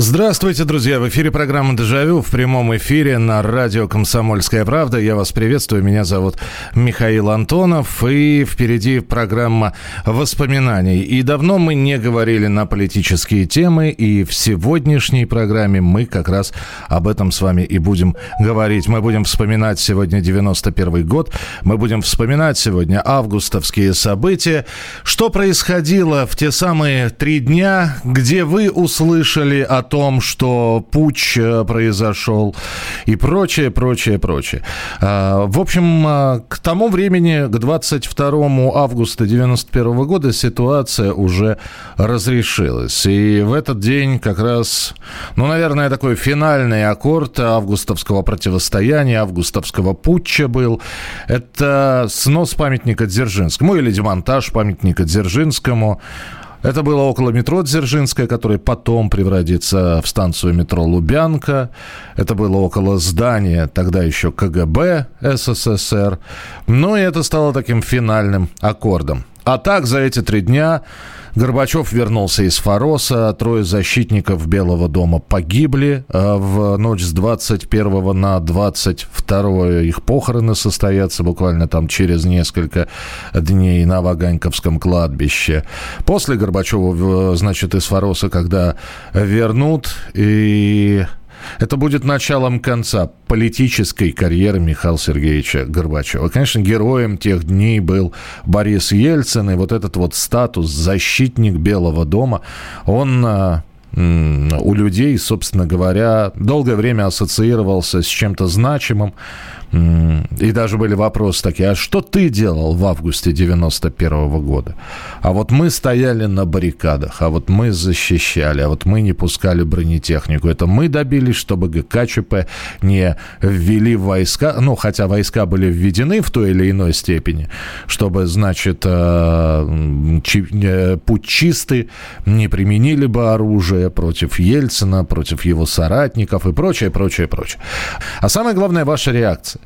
Здравствуйте, друзья! В эфире программа «Дежавю» в прямом эфире на радио «Комсомольская правда». Я вас приветствую. Меня зовут Михаил Антонов. И впереди программа воспоминаний. И давно мы не говорили на политические темы. И в сегодняшней программе мы как раз об этом с вами и будем говорить. Мы будем вспоминать сегодня 91 год. Мы будем вспоминать сегодня августовские события. Что происходило в те самые три дня, где вы услышали о том, что путь э, произошел и прочее, прочее, прочее. А, В общем, а, к тому времени, к 22 августа 91 года ситуация уже разрешилась. И в этот день как раз, ну, наверное, такой финальный аккорд августовского противостояния, августовского путча был. Это снос памятника Дзержинскому или демонтаж памятника Дзержинскому. Это было около метро Дзержинская, которое потом превратится в станцию метро Лубянка. Это было около здания тогда еще КГБ СССР. Ну и это стало таким финальным аккордом. А так за эти три дня Горбачев вернулся из Фароса, трое защитников Белого дома погибли э, в ночь с 21 на 22 их похороны состоятся буквально там через несколько дней на Ваганьковском кладбище. После Горбачева, значит, из Фароса, когда вернут, и это будет началом конца политической карьеры Михаила Сергеевича Горбачева. Конечно, героем тех дней был Борис Ельцин, и вот этот вот статус «защитник Белого дома», он а, у людей, собственно говоря, долгое время ассоциировался с чем-то значимым. И даже были вопросы такие, а что ты делал в августе 91 года? А вот мы стояли на баррикадах, а вот мы защищали, а вот мы не пускали бронетехнику. Это мы добились, чтобы ГКЧП не ввели войска, ну, хотя войска были введены в той или иной степени, чтобы, значит, э, э, путчисты не применили бы оружие против Ельцина, против его соратников и прочее, прочее, прочее. А самое главное, ваша реакция.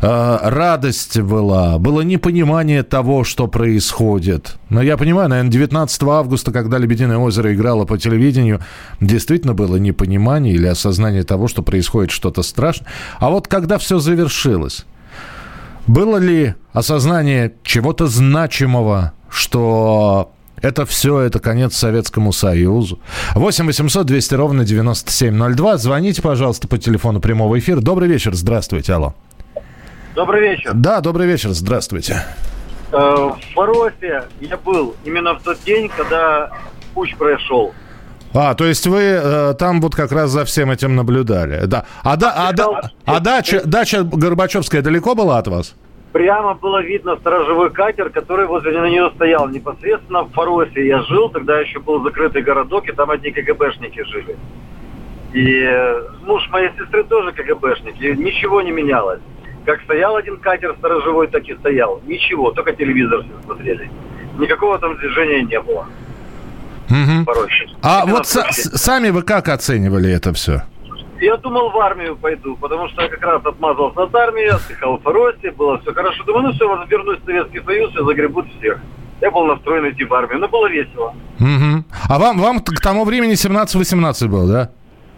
Э, Радость была, было непонимание того, что происходит. Но я понимаю, наверное, 19 августа, когда «Лебединое озеро» играло по телевидению, действительно было непонимание или осознание того, что происходит что-то страшное. А вот когда все завершилось, было ли осознание чего-то значимого, что это все, это конец Советскому Союзу. 8 800 200 ровно 9702. Звоните, пожалуйста, по телефону прямого эфира. Добрый вечер, здравствуйте, алло. Добрый вечер. Да, добрый вечер, здравствуйте. Э, В Фаросе я был именно в тот день, когда путь прошел. А, то есть вы э, там вот как раз за всем этим наблюдали. Да. А, да, а, да, а дача, дача Горбачевская далеко была от вас? Прямо было видно сторожевой катер, который возле нее стоял. Непосредственно в Фаросе я жил, тогда еще был закрытый городок, и там одни КГБшники жили. И муж моей сестры тоже КГБшник, и ничего не менялось. Как стоял один катер сторожевой, так и стоял. Ничего, только телевизор все смотрели. Никакого там движения не было. Фаросе. А Именно вот с- сами вы как оценивали это все? Я думал, в армию пойду, потому что я как раз отмазался от армии, отдыхал в Фаросе, было все хорошо. Думаю, ну все, вернусь в Советский Союз и загребут всех. Я был настроен идти в армию, но было весело. Мгм. А вам, вам к тому времени 17-18 было, да?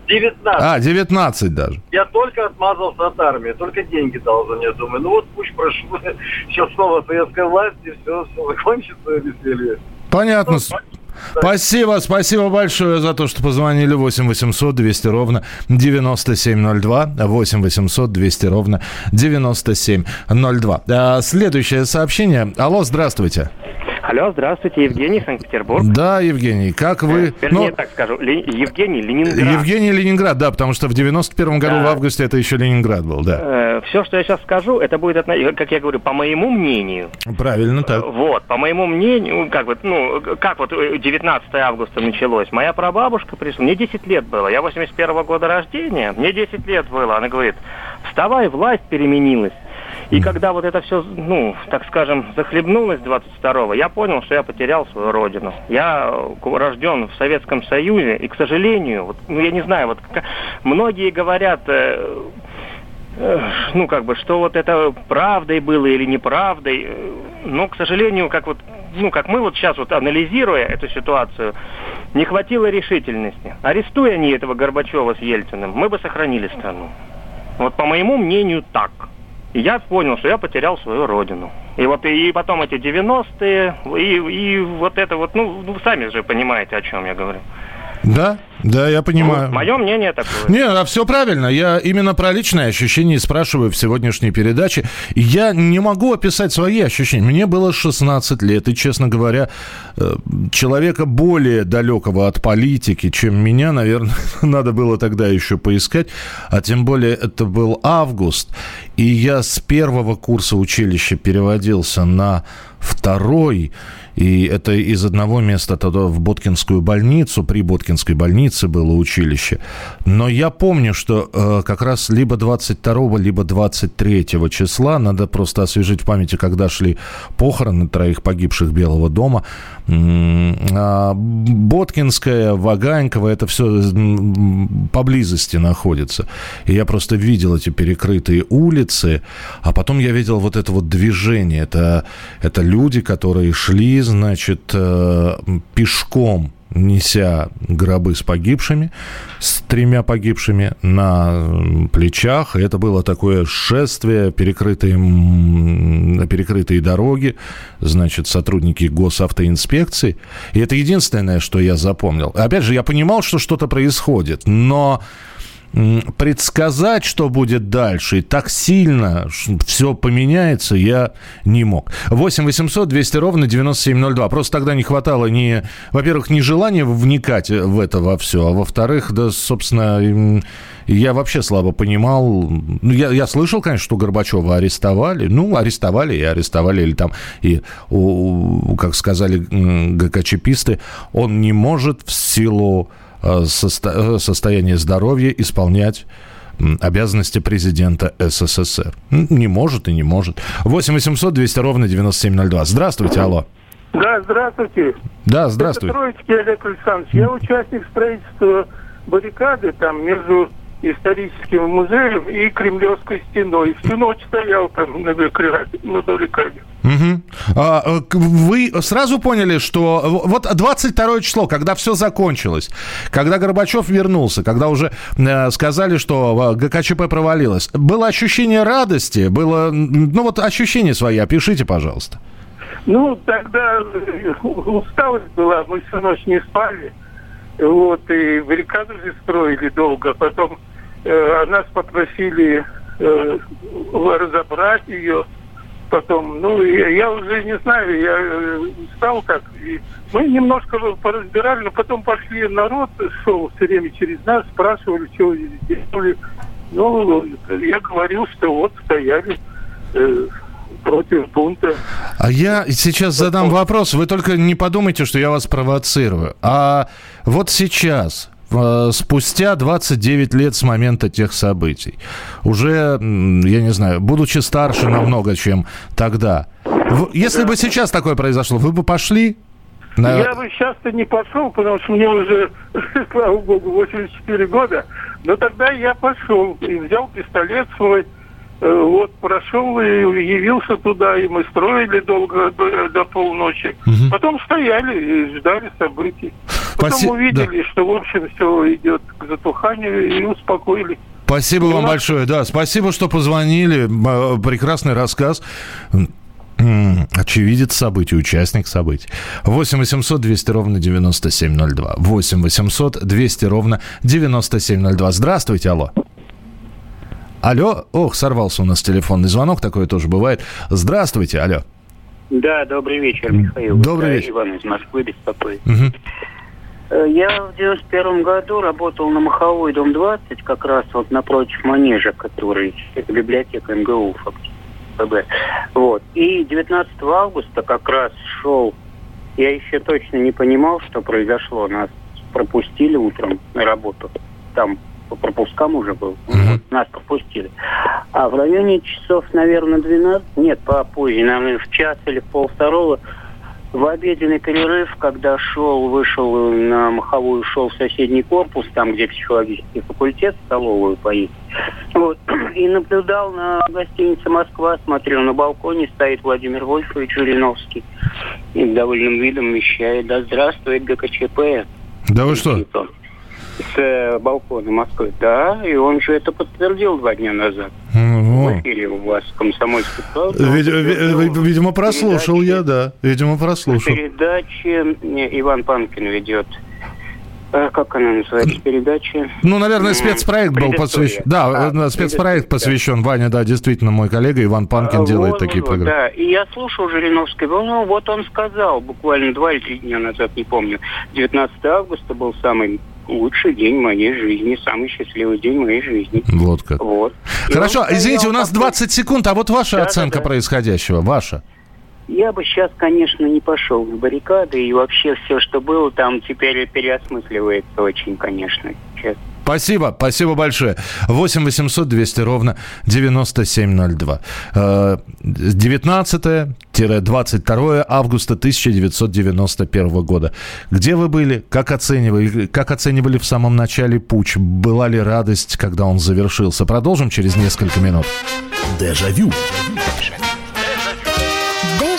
19. А, 19 даже. Я только отмазался от армии, только деньги дал за нее. Думаю, ну вот пусть прошу, сейчас снова советская власть, и все, все закончится веселье. Понятно. Ну, Спасибо, спасибо большое за то, что позвонили 8 800 200 ровно 9702. 8 800 200 ровно 9702. А, Следующее сообщение. Алло, здравствуйте. Алло, здравствуйте, Евгений, Санкт-Петербург. Да, Евгений, как вы? Вернее, Ну, так скажу, Ли- Евгений, Ленинград. Евгений Ленинград, да, потому что в 91 году Да. в августе это еще Ленинград был, да. все, что я сейчас скажу, это будет, отно- как я говорю, по моему мнению. Правильно так. Вот, по моему мнению, как вот, ну, как вот э, 19 августа началось. Моя прабабушка пришла, мне 10 лет было, я 81 года рождения, мне 10 лет было. Она говорит, вставай, власть переменилась. И когда вот это все, ну, так скажем, захлебнулось 22-го, я понял, что я потерял свою родину. Я рожден в Советском Союзе, и, к сожалению, вот, ну, я не знаю, вот многие говорят, э, э, ну, как бы, что вот это правдой было или неправдой. Но, к сожалению, как вот ну, как мы вот сейчас вот анализируя эту ситуацию, не хватило решительности. Арестуя они этого Горбачева с Ельциным, мы бы сохранили страну. Вот по моему мнению так. Я понял, что я потерял свою родину. И вот и потом эти 90-е, и, и вот это вот, ну, сами же понимаете, о чем я говорю. Да, да, я понимаю. Ну, мое мнение такое. Не, а все правильно. Я именно про личные ощущения спрашиваю в сегодняшней передаче. Я не могу описать свои ощущения. Мне было 16 лет, и, честно говоря, э, человека более далекого от политики, чем меня, наверное, надо было тогда еще поискать. А тем более это был август, и я с первого курса училища переводился на второй. И это из одного места тогда в Боткинскую больницу, при Боткинской больнице было училище. Но я помню, что э, как раз либо 22 либо 23 числа, надо просто освежить в памяти, когда шли похороны троих погибших Белого дома, а Боткинская, Ваганьково, это все поблизости находится. И я просто видел эти перекрытые улицы, а потом я видел вот это вот движение. Это, это люди, которые шли, значит, э, пешком неся гробы с погибшими, с тремя погибшими на плечах. Это было такое шествие, перекрытые, перекрытые дороги, значит, сотрудники госавтоинспекции. И это единственное, что я запомнил. Опять же, я понимал, что что-то происходит, но предсказать, что будет дальше, и так сильно все поменяется, я не мог. 8 800 200 ровно 9702. Просто тогда не хватало ни, во-первых, ни желания вникать в это во все, а во-вторых, да, собственно, я вообще слабо понимал. Ну, я, я слышал, конечно, что Горбачева арестовали. Ну, арестовали и арестовали. Или там, и, как сказали ГКЧПисты, он не может в силу состо... состояние здоровья исполнять обязанности президента СССР. Не может и не может. 8 800 200 ровно 9702. Здравствуйте, алло. Да, здравствуйте. Да, здравствуйте. Это Троицкий Олег Александрович. Я участник строительства баррикады там между историческим музеем и Кремлевской стеной. Всю ночь стоял там на баррикаде. Угу. А, э, вы сразу поняли, что вот 22 число, когда все закончилось, когда Горбачев вернулся, когда уже э, сказали, что э, ГКЧП провалилось, было ощущение радости, было, ну вот ощущение свои, опишите, пожалуйста. Ну, тогда э, усталость была, мы всю ночь не спали, вот, и баррикаду же строили долго, потом э, нас попросили э, разобрать ее, потом, ну, я, я уже не знаю, я э, стал как, и мы немножко поразбирали, но потом пошли народ, шел все время через нас, спрашивали, что делали. Ну, я говорил, что вот стояли э, против бунта. А я сейчас задам вопрос, вы только не подумайте, что я вас провоцирую. А вот сейчас, Э, спустя 29 лет с момента тех событий, уже, я не знаю, будучи старше намного, чем тогда, если бы сейчас такое произошло, вы бы пошли? На... Я бы сейчас-то не пошел, потому что мне уже, слава богу, 84 года. Но тогда я пошел и взял пистолет свой, вот прошел и явился туда, и мы строили долго до, полночи. Угу. Потом стояли и ждали событий. Потом Спаси... увидели, да. что, в общем, все идет к затуханию и успокоились. Спасибо вам большое. Да, спасибо, что позвонили. Прекрасный рассказ. Очевидец событий, участник событий. 8 800 200 ровно 9702. 8 800 200 ровно 9702. Здравствуйте, алло. Алло. Ох, сорвался у нас телефонный звонок, такое тоже бывает. Здравствуйте, алло. Да, добрый вечер, Михаил. Добрый вечер. Иван из Москвы беспокоит. Угу. Я в 91 году работал на Маховой, дом 20, как раз вот напротив манежа, который это библиотека МГУ фактически. Вот. И 19 августа как раз шел, я еще точно не понимал, что произошло. Нас пропустили утром на работу. Там по пропускам уже был. Mm-hmm. Нас пропустили. А в районе часов, наверное, 12, нет, попозже, наверное, в час или в полвторого в обеденный перерыв, когда шел, вышел на Маховую, шел в соседний корпус, там, где психологический факультет, столовую поесть. Вот. И наблюдал на гостинице «Москва», смотрел на балконе, стоит Владимир Вольфович Жириновский. И довольным видом вещает «Да здравствует ГКЧП». Да вы что? С э, балкона Москвы. Да, и он же это подтвердил два дня назад. Ну, В эфире у вас комсомольский правда. Вид- ви- видимо, прослушал я, да. Видимо, прослушал. Передачи Иван Панкин ведет. А, как она называется, передача? Ну, наверное, спецпроект был посвящен. Да, А, э, спецпроект посвящен. Ваня, да, действительно, мой коллега Иван Панкин А, делает вот, такие вот, программы. Да, и я слушал Жириновского, ну вот он сказал, буквально два или три дня назад, не помню, 19 августа был самый лучший день моей жизни, самый счастливый день моей жизни. Вот как. Вот. И Хорошо, извините, у нас такой- 20 секунд, а вот ваша Да, оценка да, да. происходящего, ваша. Я бы сейчас, конечно, не пошел на баррикады, и вообще все, что было там, теперь переосмысливается очень, конечно, сейчас. Спасибо, спасибо большое. 8 800 200 ровно 9702. Э, 19-22 августа 1991 года. Где вы были? Как оценивали? Как оценивали в самом начале путь? Была ли радость, когда он завершился? Продолжим через несколько минут. Дежавю. Дежавю.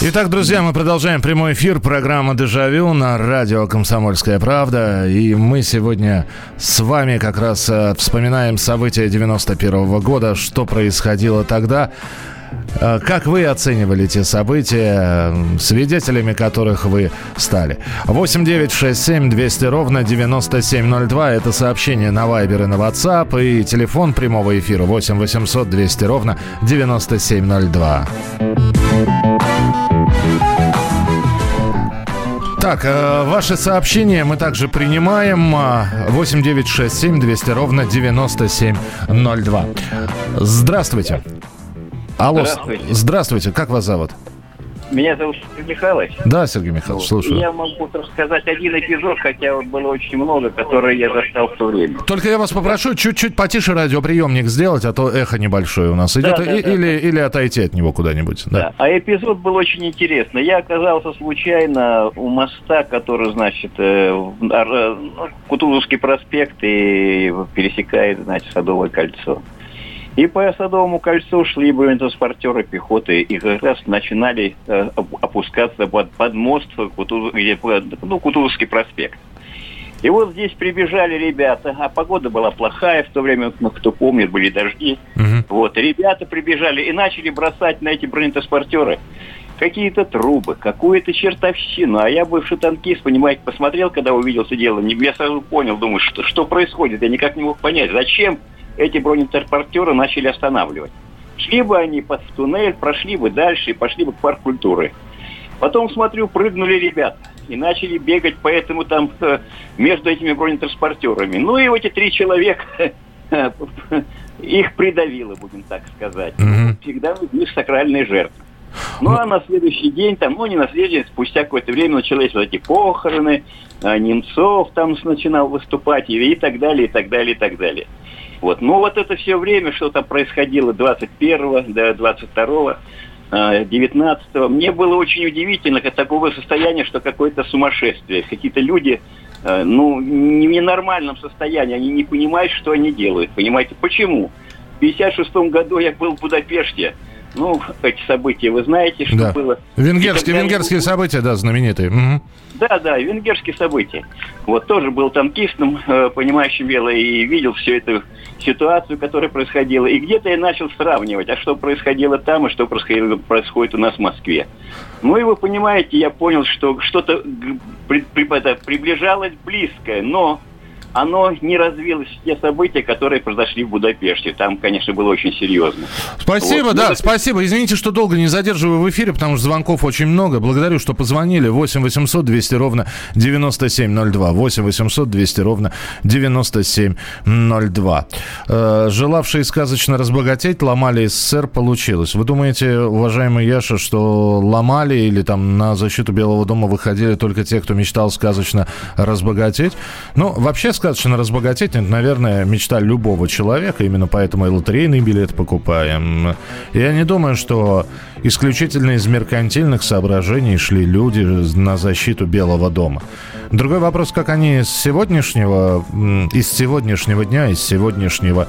Итак, друзья, мы продолжаем прямой эфир программы «Дежавю» на радио «Комсомольская правда». И мы сегодня с вами как раз э, вспоминаем события 91 года, что происходило тогда. Э, Как вы оценивали те события, свидетелями которых вы стали? 8 9 6 7 200 ровно 9702. Это сообщение на Viber и на WhatsApp. И телефон прямого эфира 8 800 200 ровно 9702. Так, э, ваши сообщения мы также принимаем. А, 8967 200 ровно 9702. Здравствуйте. Алло, Здравствуйте. здравствуйте. Как вас зовут? Меня зовут Сергей Михайлович. Да, Сергей Михайлович, слушаю. Я могу рассказать один эпизод, хотя вот было очень много, которые я застал в то время. Только я вас попрошу чуть-чуть потише радиоприемник сделать, а то эхо небольшое у нас идет. да, И- да, или, или отойти от него куда-нибудь. Да. Да. А эпизод был очень интересный. Я оказался случайно у моста, который, значит, э, а, ну, Кутузовский проспект и пересекает, значит, Садовое кольцо. И по Садовому кольцу шли бронетранспортеры пехоты и как раз начинали э, оп- опускаться под, под мост, Кутуз- где, ну, Кутузовский проспект. И вот здесь прибежали ребята, а погода была плохая в то время, ну, кто помнит, были дожди. Мгм. Вот, ребята прибежали и начали бросать на эти бронетранспортеры какие-то трубы, какую-то чертовщину. А я бывший танкист, понимаете, посмотрел, когда увидел это дело, я сразу понял, думаю, что, что происходит. Я никак не мог понять, зачем эти бронетранспортеры начали останавливать. Шли бы они под в туннель, прошли бы дальше и пошли бы к парк культуры. Потом, смотрю, прыгнули ребята и начали бегать по этому там э, между этими бронетранспортерами. Ну и эти три человека их придавило, будем так сказать. Мгм. Всегда их сакральные жертвы. Ну, а на следующий день, там, ну, не на следующий, день, спустя какое-то время начались вот эти похороны, а, Немцов там начинал выступать, и, и так далее, и так далее, и так далее. Вот. Ну, вот это все время, что там происходило 21-го до 22-го, а, 19-го, мне было очень удивительно, как такого состояния, что какое-то сумасшествие. Какие-то люди, э, ну, не в ненормальном состоянии, они не понимают, что они делают. Понимаете, почему? В 56 году я был в Будапеште, Ну, эти события вы знаете, что Да. было. Венгерские, тогда- венгерские события, да, знаменитые. Мгм. Да, да, венгерские события. Вот тоже был танкистом, э, понимающим дело, и видел всю эту ситуацию, которая происходила. И где-то я начал сравнивать, а что происходило там и что происходило, происходит у нас в Москве. Ну и вы понимаете, я понял, что что-то приближалось близкое, но оно не развилось в те события, которые произошли в Будапеште. Там, конечно, было очень серьезно. Спасибо, Вот. да, Ну, спасибо. Извините, что долго не задерживаю в эфире, потому что звонков очень много. Благодарю, что позвонили. 8 800 200 ровно 9702. 8 800 200 ровно 9702. Э, желавшие сказочно разбогатеть, ломали СССР, получилось. Вы думаете, уважаемый Яша, что ломали или там на защиту Белого дома выходили только те, кто мечтал сказочно разбогатеть? Ну, вообще сказочно разбогатеть, это, наверное, мечта любого человека, именно поэтому и лотерейный билет покупаем. Я не думаю, что исключительно из меркантильных соображений шли люди на защиту Белого дома. Другой вопрос, как они с сегодняшнего, из сегодняшнего дня, из сегодняшнего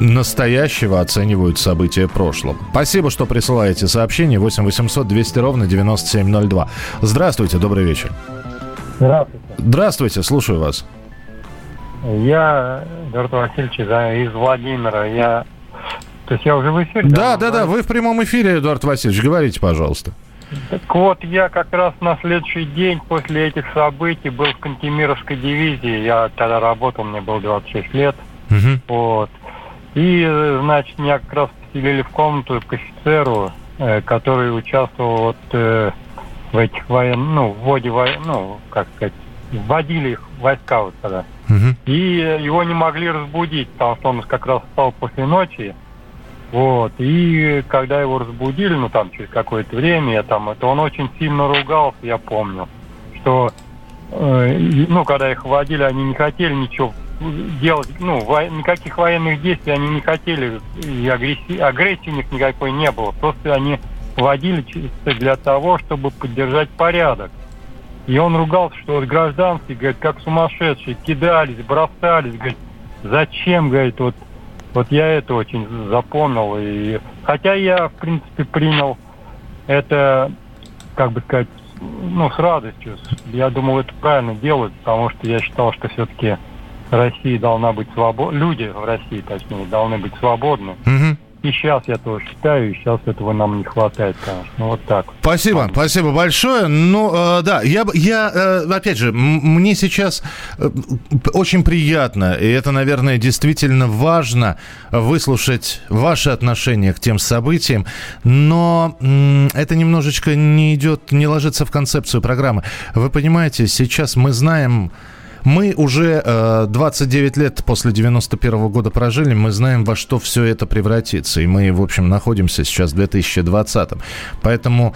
настоящего оценивают события прошлого. Спасибо, что присылаете сообщение 8 800 200 ровно 9702. Здравствуйте, добрый вечер. Здравствуйте. Здравствуйте, слушаю вас. Я, Эдуард Васильевич, из- из Владимира. Я... То есть я уже в эфире? Да, да, да, вы в прямом эфире, Эдуард Васильевич, говорите, пожалуйста. Так вот, я как раз на следующий день после этих событий был в Кантемировской дивизии. Я тогда работал, мне было 26 лет. Мгм. Вот. И, значит, меня как раз поселили в комнату к офицеру, э, который участвовал вот, э, в этих военных, ну, в вводе войн, ну, как сказать, вводили их войска вот тогда. Мгм. И его не могли разбудить, потому что он как раз спал после ночи. Вот. И когда его разбудили, ну там через какое-то время, я там, это он очень сильно ругался, я помню, что э, ну, когда их водили, они не хотели ничего делать, ну, во- никаких военных действий они не хотели, и агрессии, агрессии у них никакой не было. Просто они водили чисто для того, чтобы поддержать порядок. И он ругался, что вот гражданские, говорит, как сумасшедшие, кидались, бросались, говорит, зачем, говорит, вот, вот я это очень запомнил. И, хотя я, в принципе, принял это, как бы сказать, ну, с радостью. Я думал, это правильно делать, потому что я считал, что все-таки Россия должна быть свободна, люди в России, точнее, должны быть свободны. Мгм. И сейчас я тоже считаю, и сейчас этого нам не хватает, конечно. Ну, вот так. Спасибо, спасибо большое. Ну, э, да, я, я э, опять же, мне сейчас э, очень приятно, и это, наверное, действительно важно выслушать ваши отношения к тем событиям, но м, это немножечко не идет, не ложится в концепцию программы. Вы понимаете, сейчас мы знаем... Мы уже э, 29 лет после 91 года прожили, мы знаем, во что все это превратится. И мы, в общем, находимся сейчас в 2020. Поэтому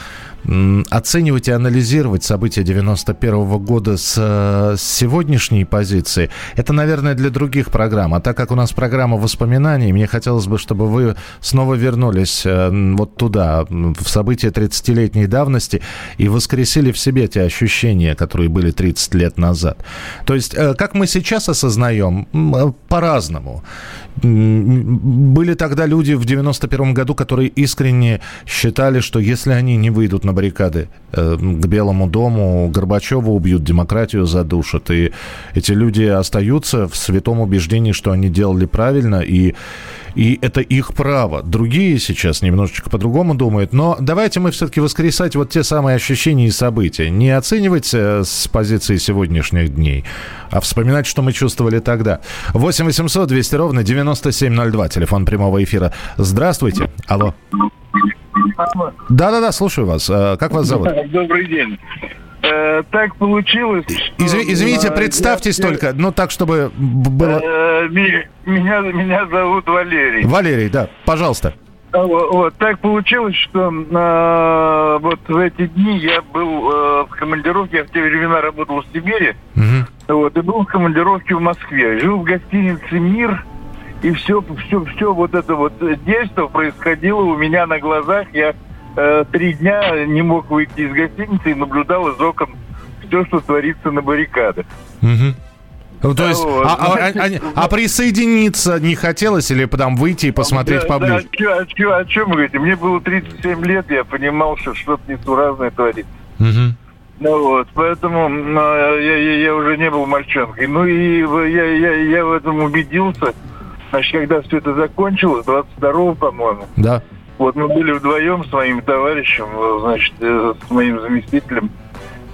оценивать и анализировать события 91 года с, э, с сегодняшней позиции, это, наверное, для других программ. А так как у нас программа воспоминаний, мне хотелось бы, чтобы вы снова вернулись э, вот туда, в события 30-летней давности, и воскресили в себе те ощущения, которые были 30 лет назад. То есть, э, как мы сейчас осознаем, по-разному. Были тогда люди в 91 году, которые искренне считали, что если они не выйдут на баррикады э, к Белому дому, Горбачева убьют, демократию задушат. И эти люди остаются в святом убеждении, что они делали правильно, и, и это их право. Другие сейчас немножечко по-другому думают. Но давайте мы все-таки воскресать вот те самые ощущения и события. Не оценивать э, с позиции сегодняшних дней, а вспоминать, что мы чувствовали тогда. 8 800 200 ровно 9702, телефон прямого эфира. Здравствуйте. Алло. Да-да-да, слушаю вас. Э, Как вас зовут? Добрый день. Э, так получилось. что, Изв- Извините, представьтесь я- только, ну так, чтобы было... Э, меня, меня зовут Валерий. Валерий, да, пожалуйста. А, Вот, вот, так получилось, что э, вот в эти дни я был э, в командировке, я в те времена работал в Сибири, Мгм. вот, и был в командировке в Москве. Жил в гостинице «Мир», и все, все, все вот это вот действие происходило у меня на глазах. Я э, три дня не мог выйти из гостиницы и наблюдал из окон все, что творится на баррикадах. Мгм. Ну, то есть, Вот. а, а- а- а присоединиться не хотелось или там выйти и посмотреть Да, поближе? Да, о, чё- о чем вы говорите? Мне было 37 лет, я понимал, что что-то несуразное творится. Мгм. Ну вот, поэтому а, я, я, я уже не был мальчонкой. Ну и я, я, я в этом убедился. Значит, когда все это закончилось, 22-го, по-моему, Да. вот мы были вдвоем с моим товарищем, значит, э, с моим заместителем.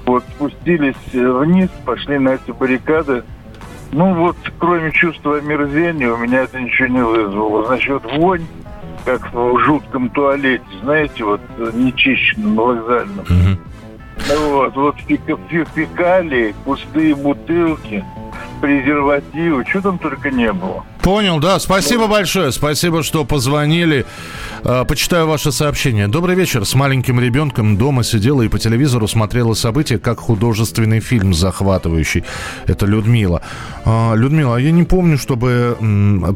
Вот спустились э, вниз, пошли на эти баррикады. Ну вот, кроме чувства омерзения, у меня это ничего не вызвало. Значит, вот вонь, как в жутком туалете, знаете, вот э, нечищенном, вокзальном. Ну Вот, вот фека- фе- фекалии, пустые бутылки, презервативы, что там только не было. Понял, да. Спасибо большое. Спасибо, что позвонили. Э, Почитаю ваше сообщение. Добрый вечер. С маленьким ребенком дома сидела и по телевизору смотрела события, как художественный фильм захватывающий. Это Людмила. А, Людмила, я не помню, чтобы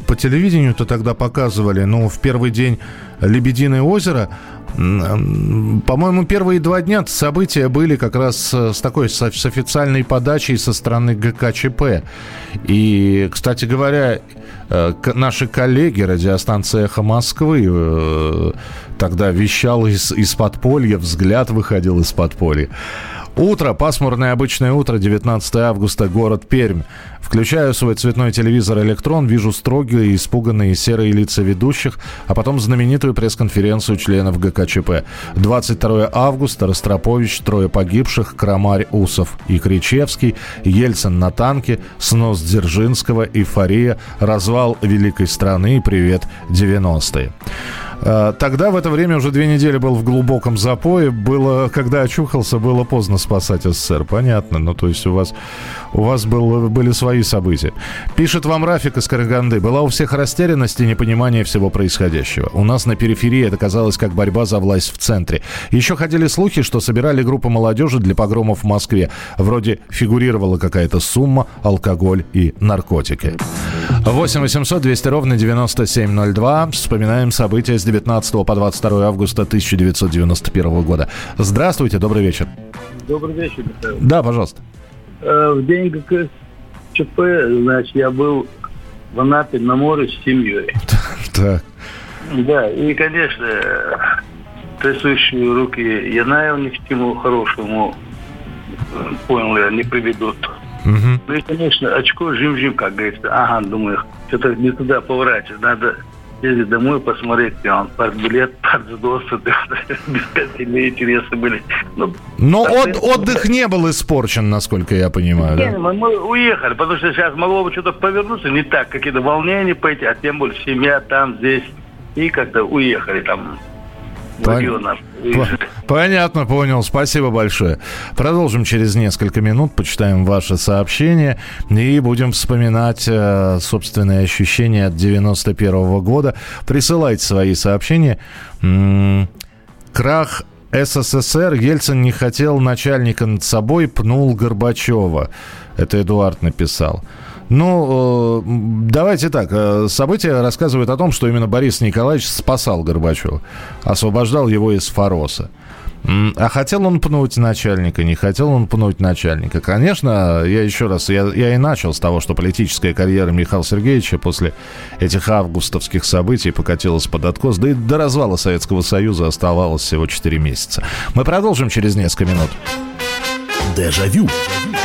по телевидению-то тогда показывали, но в первый день «Лебединое озеро» По-моему, первые два дня события были как раз э, с такой, с, официальной подачей со стороны ГКЧП. И, кстати говоря, э, наши коллеги, радиостанция «Эхо Москвы», э, тогда вещал из, из подполья, взгляд выходил из подполья. Утро, пасмурное обычное утро, 19 августа, город Пермь. Включаю свой цветной телевизор «Электрон», вижу строгие и испуганные серые лица ведущих, а потом знаменитую пресс-конференцию членов ГКЧП. 22 августа, Ростропович, трое погибших, Крамарь, Усов и Кричевский, Ельцин на танке, снос Дзержинского, эйфория, развал великой страны и привет 90-е. Э, Тогда в это время уже две недели был в глубоком запое. Было, когда очухался, было поздно спасать СССР. Понятно. Ну, то есть у вас, у вас был, были свои события. Пишет вам Рафик из Караганды. Была у всех растерянность и непонимание всего происходящего. У нас на периферии это казалось как борьба за власть в центре. Еще ходили слухи, что собирали группу молодежи для погромов в Москве. Вроде фигурировала какая-то сумма, алкоголь и наркотики. 8 800 200 ровно 9702. Вспоминаем события с 19 по 22 августа 1991 года. Здравствуйте, добрый вечер. Добрый вечер, Михаил. Да, пожалуйста. Э, В день ГКЧП, значит, я был в Анапе на море с семьей. Так. Да, и, конечно, трясущие руки Янаева ни к чему хорошему, понял я, не приведут. Мгм. Ну и, конечно, очко жим-жим, как говорится. Ага, думаю, что-то не туда поворачивать. Надо ездить домой, посмотреть, он, партбилет, партсдосы, бесконечные интересы были. Ну, Но от- отдых не был испорчен, насколько я понимаю. Не, да? мы, мы уехали, потому что сейчас могло бы что-то повернуться не так, какие-то волнения пойти, а тем более семья там, здесь. И как-то уехали там. По- Понятно, понял. Спасибо большое. Продолжим через несколько минут, почитаем ваши сообщения и будем вспоминать э, собственные ощущения от 91 года. Присылайте свои сообщения. М, Крах СССР Ельцин не хотел начальника над собой, пнул Горбачева. Это Эдуард написал. Ну, э, давайте так. э, События рассказывают о том, что именно Борис Николаевич спасал Горбачева, освобождал его из Фороса. А хотел он пнуть начальника, не хотел он пнуть начальника. Конечно, я еще раз, я, я и начал с того, что политическая карьера Михаила Сергеевича после этих августовских событий покатилась под откос, да и до развала Советского Союза оставалось всего 4 месяца. Мы продолжим через несколько минут. Дежавю. Дежавю.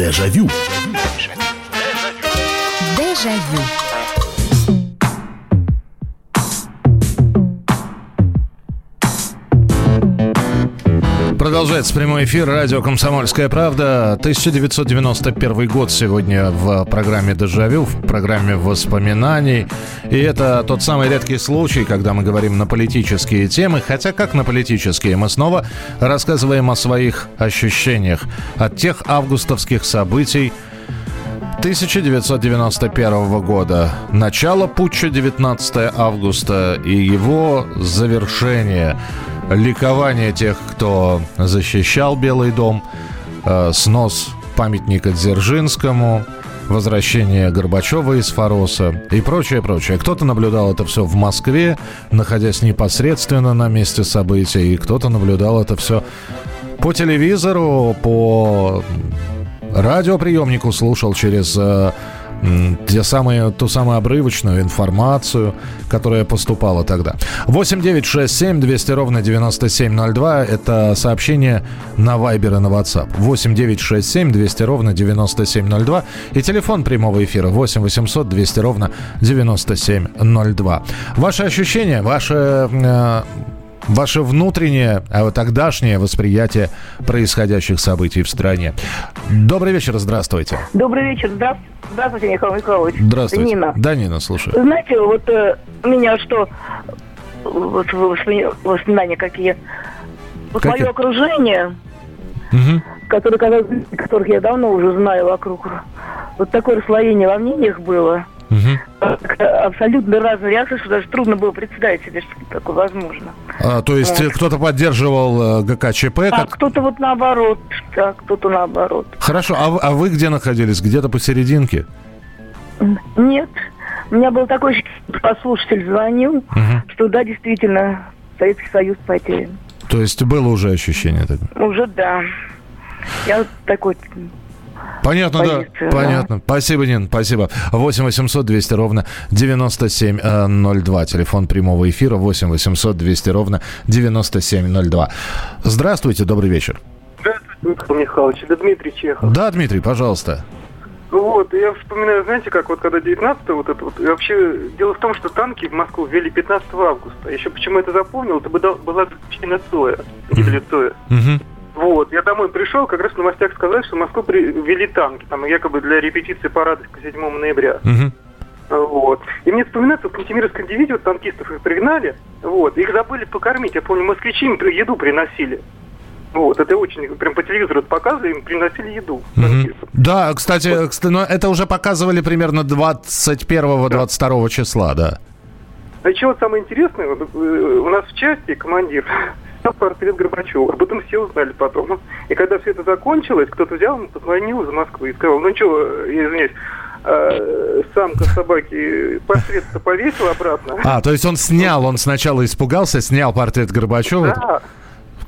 Дежавю. Дежавю. Продолжается прямой эфир радио «Комсомольская правда». 1991 год сегодня в программе «Дежавю», в программе воспоминаний. И это тот самый редкий случай, когда мы говорим на политические темы. Хотя как на политические? Мы снова рассказываем о своих ощущениях от тех августовских событий, 1991 года. Начало путча 19 августа и его завершение – ликование тех, кто защищал Белый дом, э, снос памятника Дзержинскому, возвращение Горбачева из Фароса и прочее, прочее. Кто-то наблюдал это все в Москве, находясь непосредственно на месте событий, и кто-то наблюдал это все по телевизору, по радиоприемнику слушал через э, те самые, ту самую обрывочную информацию, которая поступала тогда. 8 9 6 7 200 ровно 9702. Это сообщение на Viber и на WhatsApp. 8 9 6 7 200 ровно 9702. И телефон прямого эфира 8 800 200 ровно 9702. Ваши ощущения, ваши э, ваше внутреннее, а вот тогдашнее восприятие происходящих событий в стране. Добрый вечер, здравствуйте. Добрый вечер, здравствуйте. Здравствуйте, Михаил Михайлович. Здравствуйте. Нина. Да, Нина, слушаю. Знаете, вот э, меня что, вот воспоминания какие. Вот Какие? мое окружение, Мгм. которое, которых я давно уже знаю вокруг, вот такое расслоение во мнениях было. Как-то Абсолютно разные реакции, что даже трудно было представить себе, что такое возможно. А, то есть Вот. кто-то поддерживал э, ГКЧП? А Как... кто-то вот наоборот, а кто-то наоборот. Хорошо, а, вы- а вы где находились? Где-то посерединке? Нет. У меня был такой послушатель звонил, что да, действительно, Советский Союз потерян. То есть было уже ощущение такое? Уже да. Я вот такой... Понятно, да. Позиция, да. Понятно. Спасибо, Нин, спасибо. 8 800 200 ровно 9702. Телефон прямого эфира 8 800 200 ровно 9702. Здравствуйте, добрый вечер. Здравствуйте, Михаил Михайлович. Это Дмитрий Чехов. Да, Дмитрий, пожалуйста. Вот, я вспоминаю, знаете, как вот когда 19 вот это вот, и вообще, дело в том, что танки в Москву ввели 15 августа. Еще почему я это запомнил, это была годовщина Цоя, гибели Цоя. Вот, я домой пришел, как раз в новостях сказали, что в Москву ввели танки, там, якобы для репетиции парада к 7 ноября. Вот. И мне вспоминается, в Кантемировском дивизии вот танкистов их пригнали, вот, их забыли покормить. Я помню, москвичи им еду приносили. Вот, это очень, прям по телевизору показывали, им приносили еду. Да, кстати, кстати, но это уже показывали примерно 21-22 числа, да. А еще вот самое интересное, вот, э, у нас в части командир портрет Горбачева, об этом все узнали потом. И когда все это закончилось, кто-то взял, ему позвонил из Москвы и сказал, ну что, я извиняюсь, а, самка собаки портрет-то повесил обратно. А, то есть он снял, он сначала испугался, снял портрет Горбачева. Да.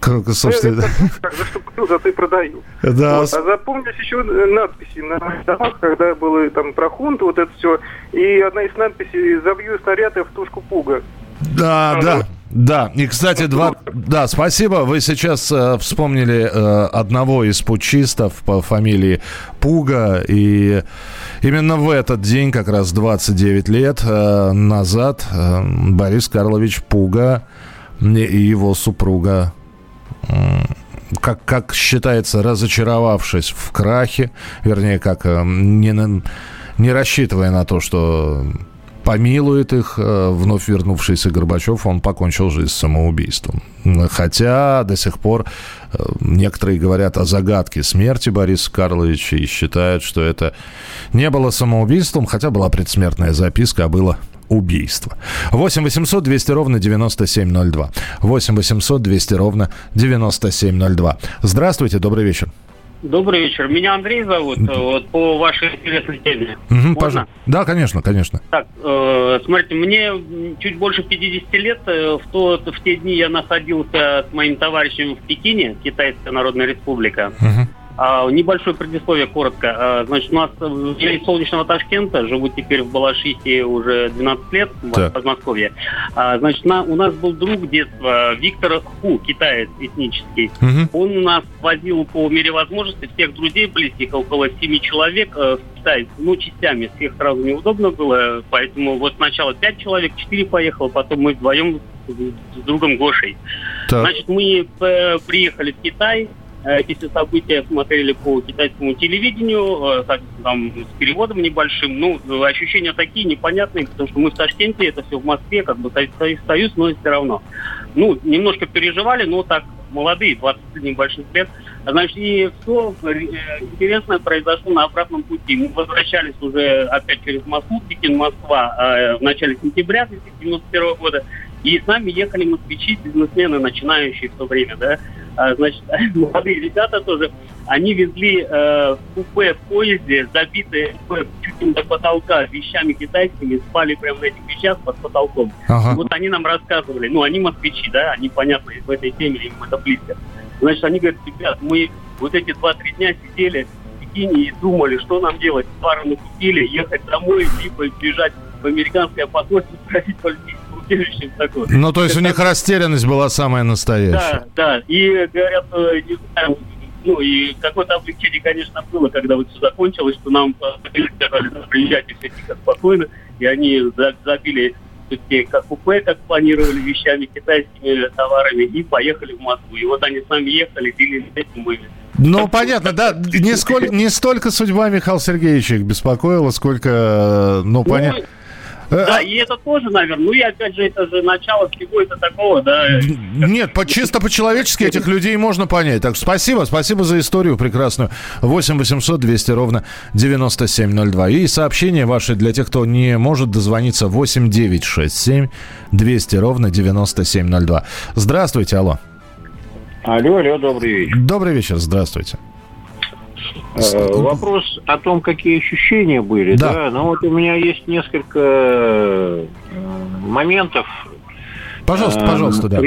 К- к- Слушайте, Как за что купил, зато и продаю. Да. Вот. А запомнились еще надписи на домах, когда было там про хунту, вот это все. И одна из надписей «Забью снаряды в тушку пуга». Да, да. Да, и, кстати, два... Да, спасибо. Вы сейчас э, вспомнили э, одного из путчистов по фамилии Пуга. И именно в этот день, как раз 29 лет э, назад, э, Борис Карлович Пуга и его супруга м, как, как считается, разочаровавшись в крахе, вернее, как э, не, не рассчитывая на то, что помилует их э, вновь вернувшийся Горбачев, он покончил жизнь самоубийством. Хотя до сих пор э, некоторые говорят о загадке смерти Бориса Карловича и считают, что это не было самоубийством, хотя была предсмертная записка, а было убийство. 8 800 200 ровно 9702. 8 800 200 ровно 9702. Здравствуйте, добрый вечер. Добрый вечер. Меня Андрей зовут. Вот по вашей интересной теме. Мгм, Можно? пожалуйста. Да, конечно, конечно. Так, э, смотрите, мне чуть больше 50 лет. э, В, то, в те дни я находился с моим товарищем в Пекине, Китайская Народная Республика. А, небольшое предисловие, коротко. А, значит, у нас э, я из солнечного Ташкента, живу теперь в Балашихе уже 12 лет, в Так. Подмосковье. А, значит, на- у нас был друг детства Виктор Ху, китаец этнический. Он нас возил по мере возможности всех друзей близких, около семи человек, э, в Китай. Ну, частями, всех сразу неудобно было, поэтому вот сначала пять человек, четыре поехало, потом мы вдвоем с другом Гошей. Так. Значит, мы э, приехали в Китай, э, эти события смотрели по китайскому телевидению, э, там с переводом небольшим. Ну, ощущения такие непонятные, потому что мы в Ташкенте, это все в Москве, как бы Союз, но все равно. Ну, немножко переживали, но так молодые, 20 небольших лет. Значит, и все интересное произошло на обратном пути. Мы возвращались уже опять через Москву, Пекин, Москва, в начале сентября 1991 года. И с нами ехали москвичи, бизнесмены, начинающие в то время, да. А, значит, молодые ребята тоже, они везли э, купе в поезде, забитые чуть не до потолка вещами китайскими, спали прямо на этих вещах под потолком. Ага. Вот они нам рассказывали, ну, они москвичи, да, они, понятно, в этой теме, им это близко. Значит, они говорят, ребят, мы вот эти два-три дня сидели в Пекине и думали, что нам делать. Пару накупили, ехать домой, либо бежать в американское посольство, просить политическую убежище такое. Ну, то есть у них растерянность была самая настоящая. Да, да. И говорят, э, не знаю, ну и какое-то облегчение, конечно, было, когда вот все закончилось, что нам сказали, да, приезжайте все тихо, спокойно, и они забили все как купе, как планировали, вещами, китайскими товарами, и поехали в Москву. И вот они с нами ехали, делились этим мы ну, понятно, да. Не, сколь, не столько судьба Михаила Сергеевича их беспокоила, сколько, э, ну, понятно. Ну, Э, да, и это тоже, наверное, ну и опять же, это же начало всего это такого, да. Нет, по, чисто по-человечески этих людей можно понять. Так спасибо, спасибо за историю прекрасную. 8 800 200 ровно 9702. И сообщение ваше для тех, кто не может дозвониться 8 9 6 7 200 ровно 9702. Здравствуйте, алло. Алло, алло, добрый вечер. Добрый вечер, здравствуйте. Вопрос о том, какие ощущения были, да. да. Ну вот у меня есть несколько э, моментов. Пожалуйста, пожалуйста, да.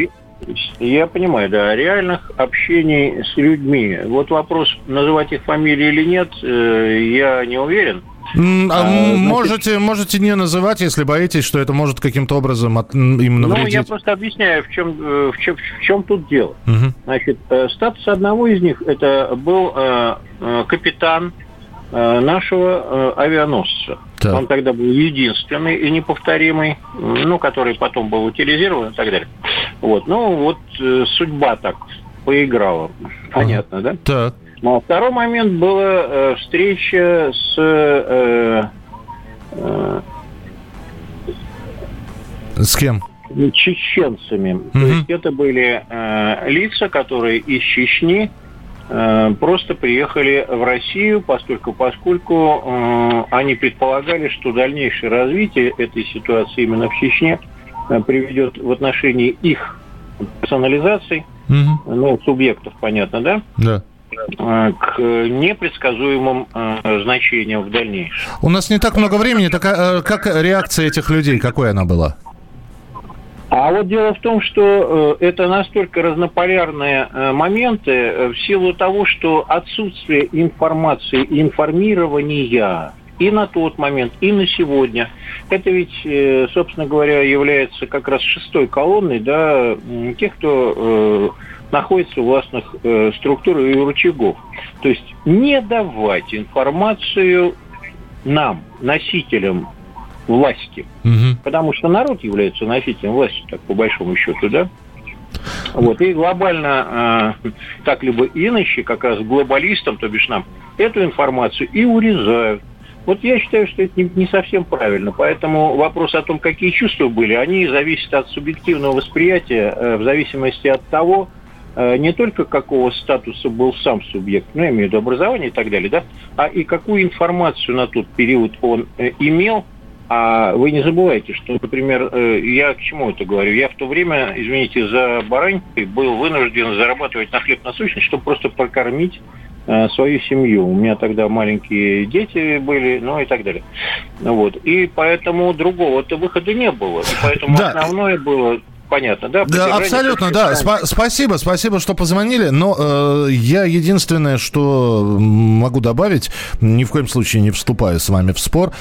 Я понимаю, да, реальных общений с людьми. Вот вопрос, называть их фамилии или нет, э, я не уверен. А, а, можете, можете не называть, если боитесь, что это может каким-то образом от, им навредить. Ну, я просто объясняю, в чем, э, в чем, в чем тут дело. Угу. Значит, э, статус одного из них это был э, капитан нашего авианосца. Так. Он тогда был единственный и неповторимый, ну, который потом был утилизирован и так далее. Вот. Ну, вот судьба так поиграла. Понятно, ага. да? Так. Ну, а второй момент была э, встреча с э, э, с кем? Чеченцами. Угу. То есть это были э, лица, которые из Чечни э, просто приехали в Россию, поскольку, поскольку э, они предполагали, что дальнейшее развитие этой ситуации именно в Чечне э, приведет в отношении их персонализации, угу. ну, субъектов, понятно, да? Да к непредсказуемым э, значениям в дальнейшем. У нас не так много времени, так а, как реакция этих людей, какой она была? А вот дело в том, что э, это настолько разнополярные э, моменты э, в силу того, что отсутствие информации информирования и на тот момент, и на сегодня. Это ведь, собственно говоря, является как раз шестой колонной да, тех, кто находится у властных э, структур и рычагов. То есть не давать информацию нам, носителям власти, угу. потому что народ является носителем власти, так по большому счету, да? Вот, и глобально, э, так либо иначе, как раз глобалистам, то бишь нам, эту информацию и урезают. Вот я считаю, что это не, не совсем правильно. Поэтому вопрос о том, какие чувства были, они зависят от субъективного восприятия, э, в зависимости от того, не только какого статуса был сам субъект, ну, я имею в виду образование и так далее, да, а и какую информацию на тот период он э, имел, а вы не забывайте, что, например, э, я к чему это говорю? Я в то время, извините, за баранькой был вынужден зарабатывать на хлеб насущность, чтобы просто прокормить свою семью. У меня тогда маленькие дети были, ну и так далее. Вот. И поэтому другого-то выхода не было. И поэтому да. основное было понятно, да? Да, абсолютно, да. Сп- спасибо, спасибо, что позвонили. Но э, я единственное, что могу добавить, ни в коем случае не вступаю с вами в спор.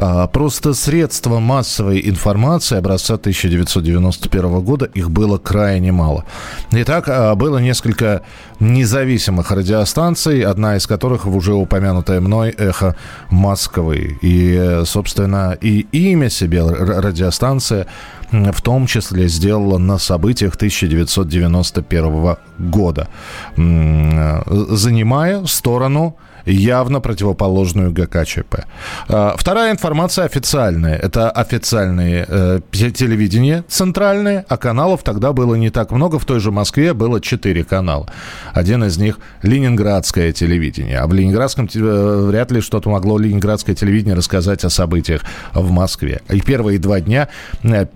А, просто средства массовой информации образца 1991 года, их было крайне мало. Итак, а, было несколько независимых радиостанций, одна из которых уже упомянутая мной «Эхо Москвы». И, собственно, и имя себе радиостанция в том числе сделала на событиях 1991 года, занимая сторону явно противоположную ГКЧП. А, вторая информация официальная. Это официальные э, телевидение центральные, а каналов тогда было не так много. В той же Москве было четыре канала. Один из них ленинградское телевидение. А в ленинградском э, вряд ли что-то могло ленинградское телевидение рассказать о событиях в Москве. И первые два дня э,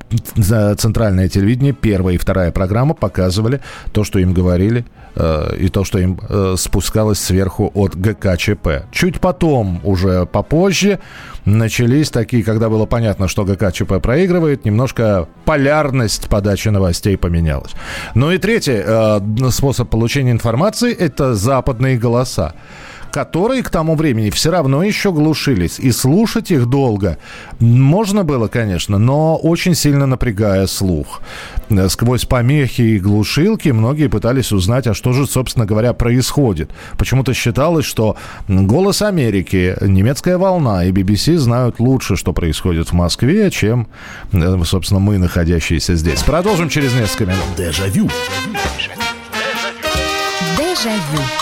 центральное телевидение, первая и вторая программа показывали то, что им говорили Э, и то, что им э, спускалось сверху от ГКЧП. Чуть потом, уже попозже, начались такие, когда было понятно, что ГКЧП проигрывает, немножко полярность подачи новостей поменялась. Ну и третий э, способ получения информации – это западные голоса которые к тому времени все равно еще глушились. И слушать их долго можно было, конечно, но очень сильно напрягая слух. Сквозь помехи и глушилки многие пытались узнать, а что же, собственно говоря, происходит. Почему-то считалось, что «Голос Америки», «Немецкая волна» и BBC знают лучше, что происходит в Москве, чем, собственно, мы, находящиеся здесь. Продолжим через несколько минут. Дежавю. Дежавю.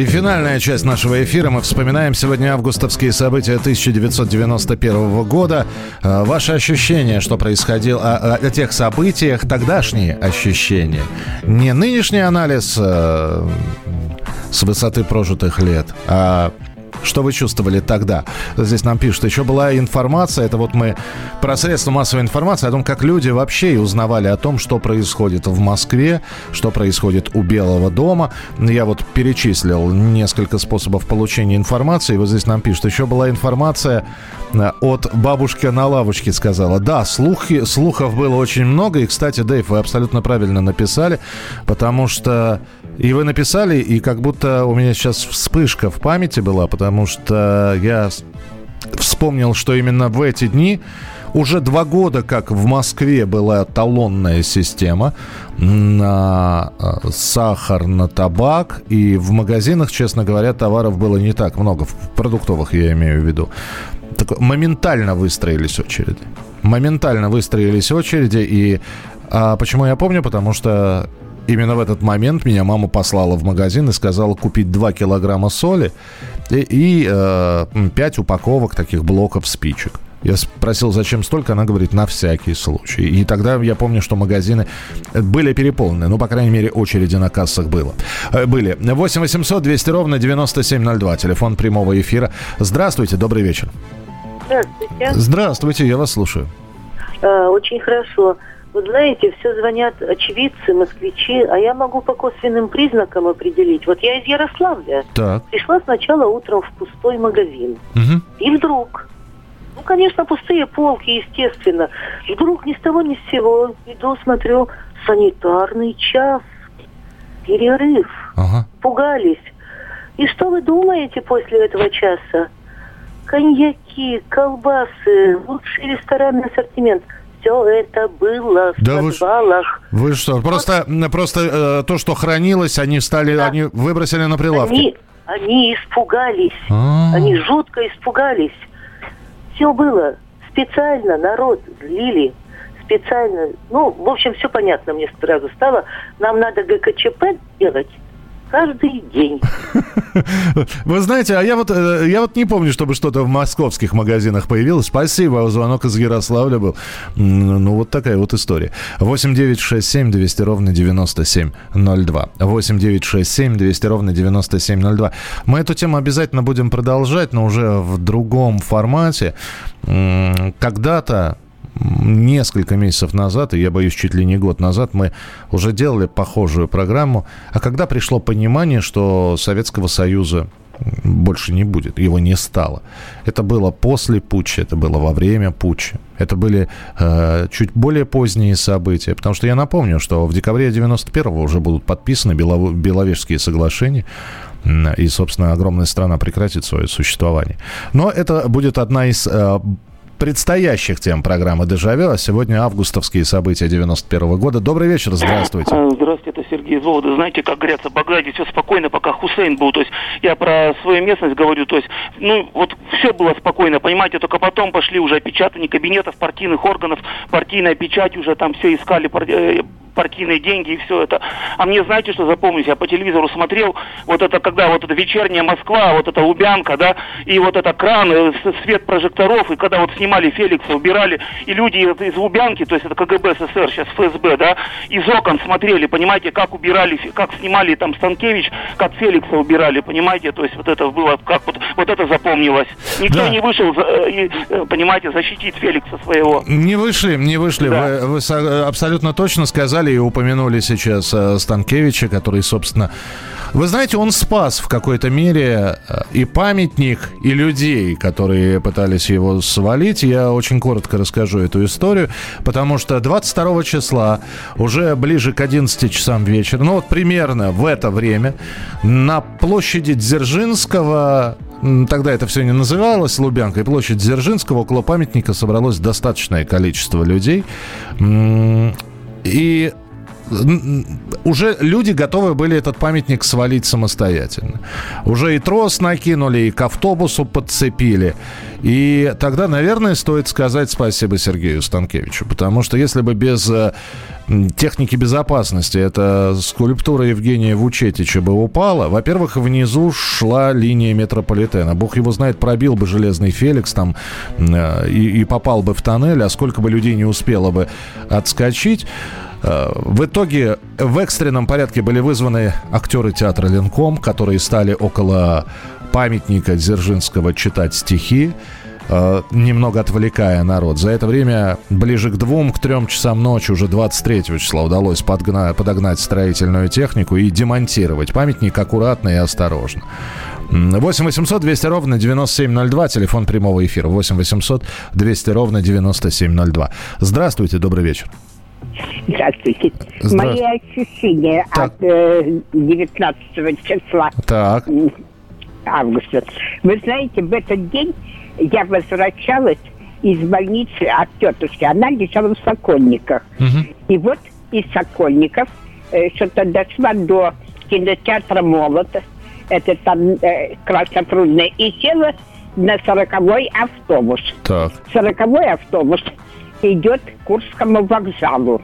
И финальная часть нашего эфира. Мы вспоминаем сегодня августовские события 1991 года. А, ваши ощущения, что происходило, о, о тех событиях, тогдашние ощущения. Не нынешний анализ э, с высоты прожитых лет, а что вы чувствовали тогда? Здесь нам пишут, еще была информация, это вот мы про средства массовой информации, о том, как люди вообще и узнавали о том, что происходит в Москве, что происходит у Белого дома. Я вот перечислил несколько способов получения информации. Вот здесь нам пишут, еще была информация э, от бабушки на лавочке сказала. Да, слухи, слухов было очень много. И, кстати, Дэйв, вы абсолютно правильно написали, потому что и вы написали, и как будто у меня сейчас вспышка в памяти была, потому что я вспомнил, что именно в эти дни уже два года, как в Москве была талонная система на э, сахар, на табак, и в магазинах, честно говоря, товаров было не так много, в продуктовых я имею в виду. Так, моментально выстроились очереди. Моментально выстроились очереди, и а почему я помню? Потому что именно в этот момент меня мама послала в магазин и сказала купить 2 килограмма соли и, и э, 5 упаковок таких блоков спичек. Я спросил, зачем столько, она говорит, на всякий случай. И тогда я помню, что магазины были переполнены. Ну, по крайней мере, очереди на кассах было. Э, были. 8 800 200 ровно 9702. Телефон прямого эфира. Здравствуйте, добрый вечер. Здравствуйте. Здравствуйте, я вас слушаю. Э, очень хорошо. Вы знаете, все звонят очевидцы, москвичи, а я могу по косвенным признакам определить. Вот я из Ярославля. Так. Пришла сначала утром в пустой магазин. Угу. И вдруг, ну, конечно, пустые полки, естественно. Вдруг ни с того ни с сего иду, смотрю, санитарный час, перерыв. Ага. Пугались. И что вы думаете после этого часа? Коньяки, колбасы, лучший ресторанный ассортимент – все это было в да подвалах. Вы, вы что? Просто, просто э, то, что хранилось, они стали, да. они выбросили на прилавки. Они, они испугались. А-а-а. Они жутко испугались. все было специально, народ злили, специально. Ну, в общем, все понятно мне сразу стало. Нам надо ГКЧП делать каждый день. Вы знаете, а я вот, э, я вот не помню, чтобы что-то в московских магазинах появилось. Спасибо, звонок из Ярославля был. Ну, вот такая вот история. 8 9 6 7 200 ровно 9702. 8 9 6 7 200 ровно 9702. Мы эту тему обязательно будем продолжать, но уже в другом формате. Когда-то несколько месяцев назад, и я боюсь, чуть ли не год назад, мы уже делали похожую программу. А когда пришло понимание, что Советского Союза больше не будет, его не стало. Это было после путча, это было во время путча. Это были э, чуть более поздние события, потому что я напомню, что в декабре 91-го уже будут подписаны Белов... Беловежские соглашения, и, собственно, огромная страна прекратит свое существование. Но это будет одна из э, предстоящих тем программы «Дежавю», а сегодня августовские события 91 года. Добрый вечер, здравствуйте. А, здравствуйте, это Сергей из. Знаете, как говорят, в Багдаде все спокойно, пока Хусейн был. То есть я про свою местность говорю, то есть, ну, вот все было спокойно, понимаете, только потом пошли уже опечатания кабинетов партийных органов, партийная печать уже там все искали, э, партийные деньги и все это. А мне знаете, что запомнить? Я по телевизору смотрел, вот это когда вот эта вечерняя Москва, вот эта Лубянка, да, и вот это кран, э, свет прожекторов, и когда вот снимали Феликса, убирали, и люди из Лубянки, то есть это КГБ СССР, сейчас ФСБ, да, из окон смотрели, понимаете, как убирали, как снимали там Станкевич, как Феликса убирали, понимаете, то есть вот это было, как вот, вот это запомнилось. Никто да. не вышел, э, э, понимаете, защитить Феликса своего. Не вышли, не вышли, да. вы, вы абсолютно точно сказали, и упомянули сейчас э, Станкевича, который, собственно, вы знаете, он спас в какой-то мере э, и памятник, и людей, которые пытались его свалить. Я очень коротко расскажу эту историю, потому что 22 числа, уже ближе к 11 часам вечера, ну вот примерно в это время, на площади Дзержинского Тогда это все не называлось Лубянкой. Площадь Дзержинского около памятника собралось достаточное количество людей. И уже люди готовы были этот памятник свалить самостоятельно. Уже и трос накинули, и к автобусу подцепили. И тогда, наверное, стоит сказать спасибо Сергею Станкевичу, потому что если бы без э, техники безопасности эта скульптура Евгения Вучетича бы упала, во-первых, внизу шла линия метрополитена. Бог его знает, пробил бы железный Феликс там э, и, и попал бы в тоннель, а сколько бы людей не успело бы отскочить. Э, в итоге в экстренном порядке были вызваны актеры театра «Ленком», которые стали около памятника Дзержинского читать стихи, э, немного отвлекая народ. За это время ближе к двум, к трем часам ночи, уже 23 числа, удалось подгнать, подогнать строительную технику и демонтировать памятник аккуратно и осторожно. 8 800 200 ровно 9702, телефон прямого эфира. 8 800 200 ровно 9702. Здравствуйте, добрый вечер. Здравствуйте. Здравствуйте. Мои ощущения так. от э, 19 числа так. августа. Вы знаете, в этот день я возвращалась из больницы от тетушки. Она лежала в Сокольниках. Угу. И вот из Сокольников э, что-то дошла до кинотеатра «Молот». Это там э, краснопрудное. И села на сороковой автобус. Так. Сороковой автобус идет к Курскому вокзалу.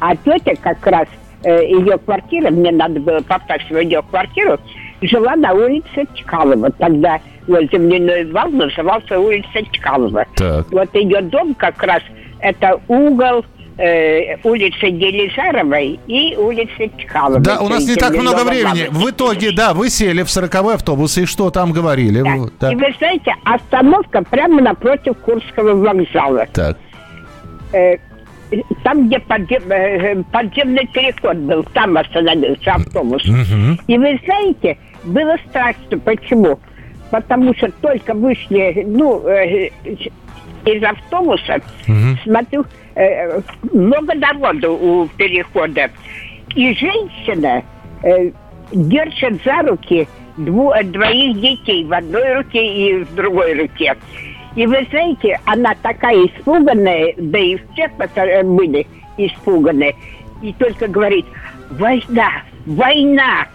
А тетя как раз, э, ее квартира, мне надо было попасть в ее квартиру, жила на улице Чкалова. Тогда вот земляной вал назывался улица Чкалова. Так. Вот ее дом как раз, это угол э, улицы Делизаровой и улицы Чкаловой. Да, у нас не так много времени. В итоге, да, вы сели в 40 автобус, и что там говорили? Да. Да. И вы знаете, остановка прямо напротив Курского вокзала. Так. Э, там, где подзем, э, подземный переход был, там остановился автобус. Uh-huh. И вы знаете, было страшно. Почему? Потому что только вышли, ну, э, из автобуса, uh-huh. смотрю, э, много народу у перехода. И женщина э, держит за руки дву, двоих детей в одной руке и в другой руке. И вы знаете, она такая испуганная, да и все были испуганы. И только говорит, война, война.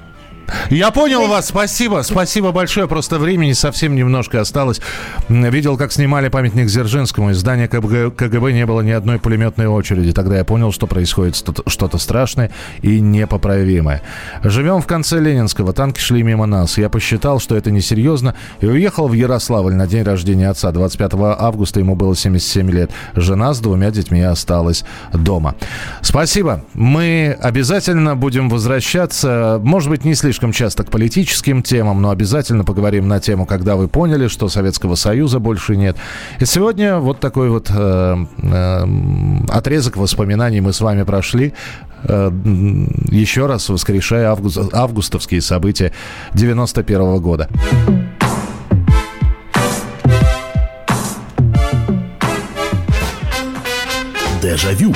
Я понял вас, спасибо, спасибо большое. Просто времени совсем немножко осталось. Видел, как снимали памятник Дзержинскому. Из здания КГБ не было ни одной пулеметной очереди. Тогда я понял, что происходит что-то страшное и непоправимое. Живем в конце Ленинского. Танки шли мимо нас. Я посчитал, что это несерьезно, и уехал в Ярославль на день рождения отца. 25 августа ему было 77 лет. Жена с двумя детьми осталась дома. Спасибо. Мы обязательно будем возвращаться, может быть, не слишком часто к политическим темам, но обязательно поговорим на тему, когда вы поняли, что Советского Союза больше нет. И сегодня вот такой вот э, э, отрезок воспоминаний мы с вами прошли. Э, еще раз воскрешая август, августовские события 91 -го года. Дежавю.